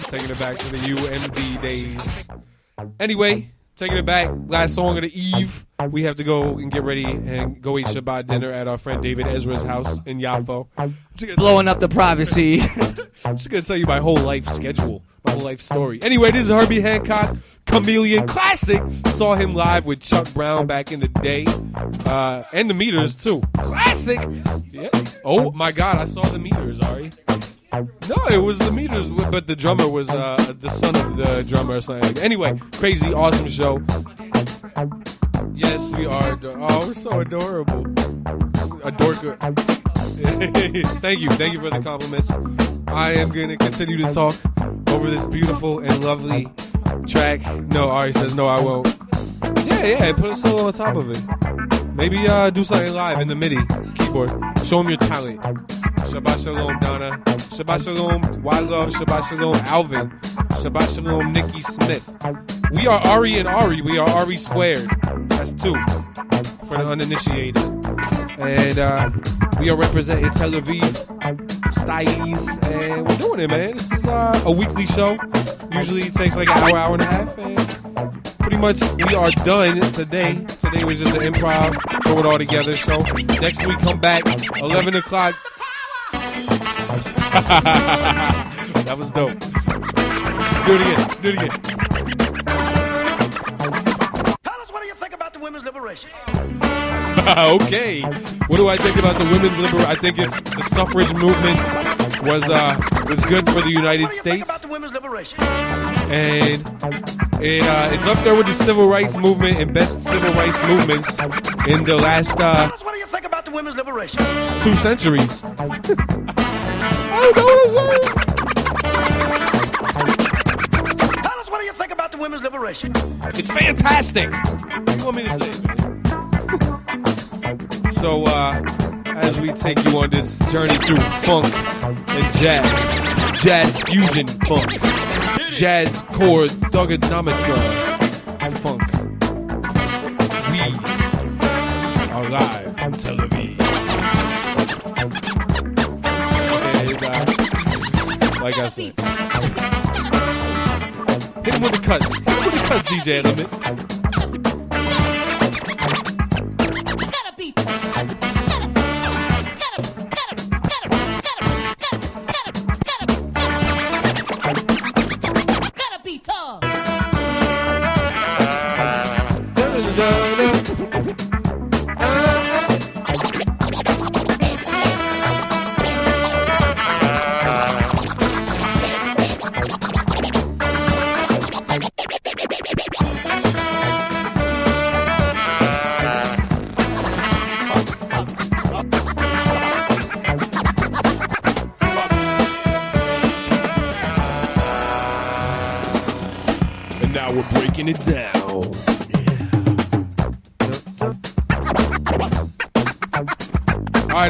Taking it back to the UMD days. Anyway, taking it back. Last song of the eve. We have to go and get ready and go eat Shabbat dinner at our friend David Ezra's house in Yafo. I'm just gonna- Blowing up the privacy. I'm just gonna tell you my whole life schedule, my whole life story. Anyway, this is Herbie Hancock, Chameleon Classic. Saw him live with Chuck Brown back in the day, uh, and the Meters too. Classic. Yeah. Oh my God, I saw the Meters, Ari. No, it was the Meters, but the drummer was uh, the son of the drummer or something. Anyway, crazy, awesome show. Yes, we are. Oh, we're so adorable. Adorka. thank you. Thank you for the compliments. I am going to continue to talk over this beautiful and lovely track. No, Ari says, no, I won't. Yeah, yeah, put a solo on top of it. Maybe uh, do something live in the MIDI keyboard. Show them your talent. Shabbat Shalom, Donna. Shabbat Shalom, Why Love. Shabbat Shalom, Alvin. Shabbat Shalom, Nikki Smith. We are Ari and Ari. We are Ari squared. That's two for the uninitiated. And uh, we are representing Tel Aviv, Styles, and we're doing it, man. This is uh, a weekly show. Usually it takes like an hour, hour and a half. And pretty much we are done today. Today was just an improv, throw it all together show. Next week, come back, 11 o'clock. that was dope. Do it again. Do it again. What do you think about the women's liberation? okay. What do I think about the women's liberation? I think it's the suffrage movement was uh, was good for the United States, The women's liberation. and it, uh, it's up there with the civil rights movement and best civil rights movements in the last uh, What do you think about the women's liberation? two centuries. I know what Tell us what do you think about the women's liberation? It's fantastic. What want me to say? So, uh, as we take you on this journey through funk and jazz, jazz fusion funk, jazz core thugonometra like I said, hit him with the cuts. Hit him with the cuts, DJ Element.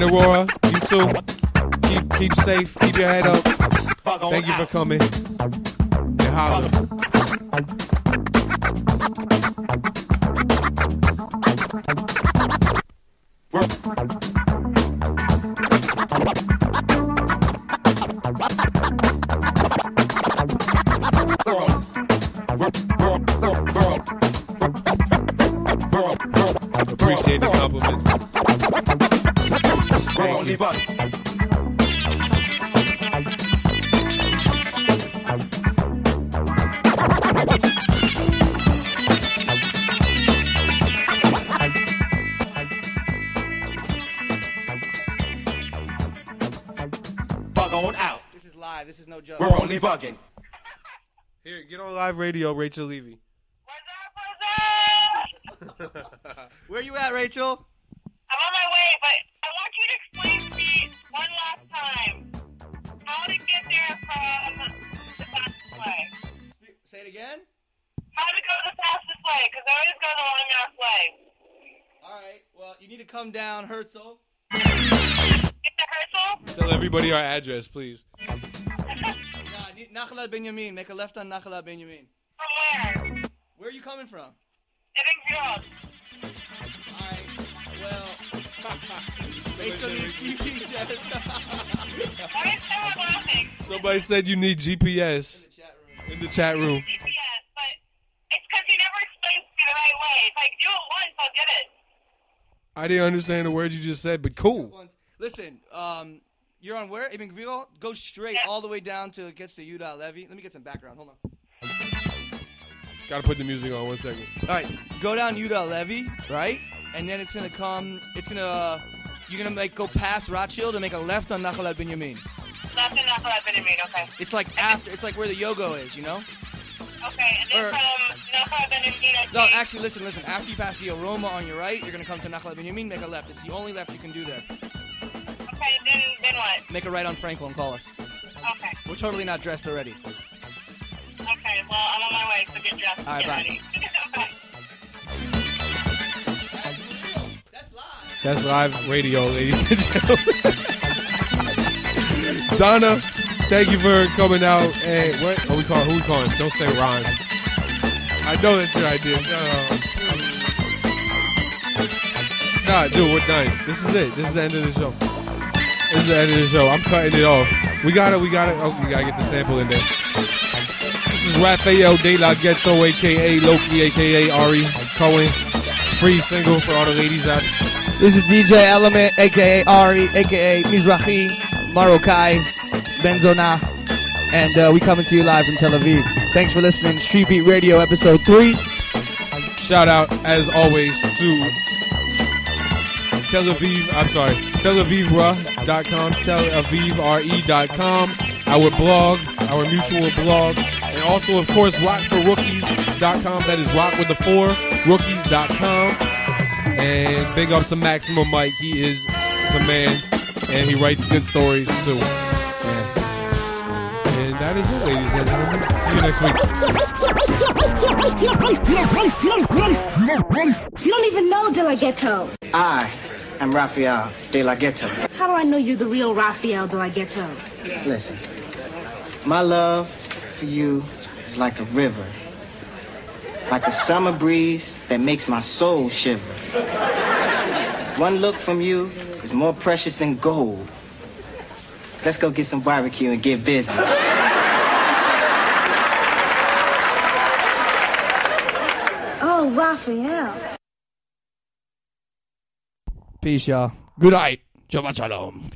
Right, Aurora, you too. Keep keep safe. Keep your head up. Thank you for coming. address, please. Yeah, Nachla Benjamin. Make a left on Nachla Benjamin. From where? Where are you coming from? Ebbing Alright, well... HWTV says... Why is someone? Somebody said you need GPS. In the chat room. GPS, but it's because you never it the right way. Do it once, I'll get it. I didn't understand the words you just said, but cool. Listen, um, you're on where? Ibn Gvil? Go straight all the way down till it gets to Udall Levy. Let me get some background. Hold on. Gotta put the music on one second. All right, go down Udall Levy, right? And then it's gonna come. It's gonna. Uh, you're gonna like go past Rothschild and make a left on Nachalat Binyamin. Left and Nachalat Benjamin, okay. It's like after. It's like where the Yogo is, you know? Okay, and then Or- from Nachalat Benjamin, I No, actually, listen, listen. After you pass the aroma on your right, you're gonna come to Nachalat Binyamin, make a left. It's the only left you can do there. Okay, then, then what? Make a right on Franklin and call us. Okay. We're totally not dressed already. Okay, well, I'm on my way, so get dressed. All right, get bye. ready. bye. That's live radio, ladies and gentlemen. Donna, thank you for coming out. Hey, what are we calling? Who we calling? Don't say Ron. I know that's your idea. No. Nah, dude, we're done. This is it. This is the end of the show. This is the end of the show. I'm cutting it off. We gotta, we gotta, oh, we gotta get the sample in there. This is Rafael De La Ghetto, aka Loki, aka Ari Cohen. Free single for all the ladies out This is DJ Element, aka Ari, aka Mizrahi, Marokkai, Benzona, and uh, we coming to you live from Tel Aviv. Thanks for listening. Street Beat Radio, episode three. Shout out, as always, to Tel Aviv, I'm sorry, TelAvivRE.com, Tel Avivre.com, our blog, our mutual blog, and also, of course, rockforrookies.com. That is rock with the four, rookies.com. And big up to Maximum Mike. He is the man, and he writes good stories, too. Yeah. And that is it, ladies and gentlemen. See you next week. You don't even know De La Ghetto. I am Rafael De La Ghetto. How do I know you're the real Rafael De La Ghetto? Listen, my love for you is like a river, like a summer breeze that makes my soul shiver. One look from you is more precious than gold. Let's go get some barbecue and get busy. Oh, Rafael. Peace, y'all. Good night. Shabbat shalom.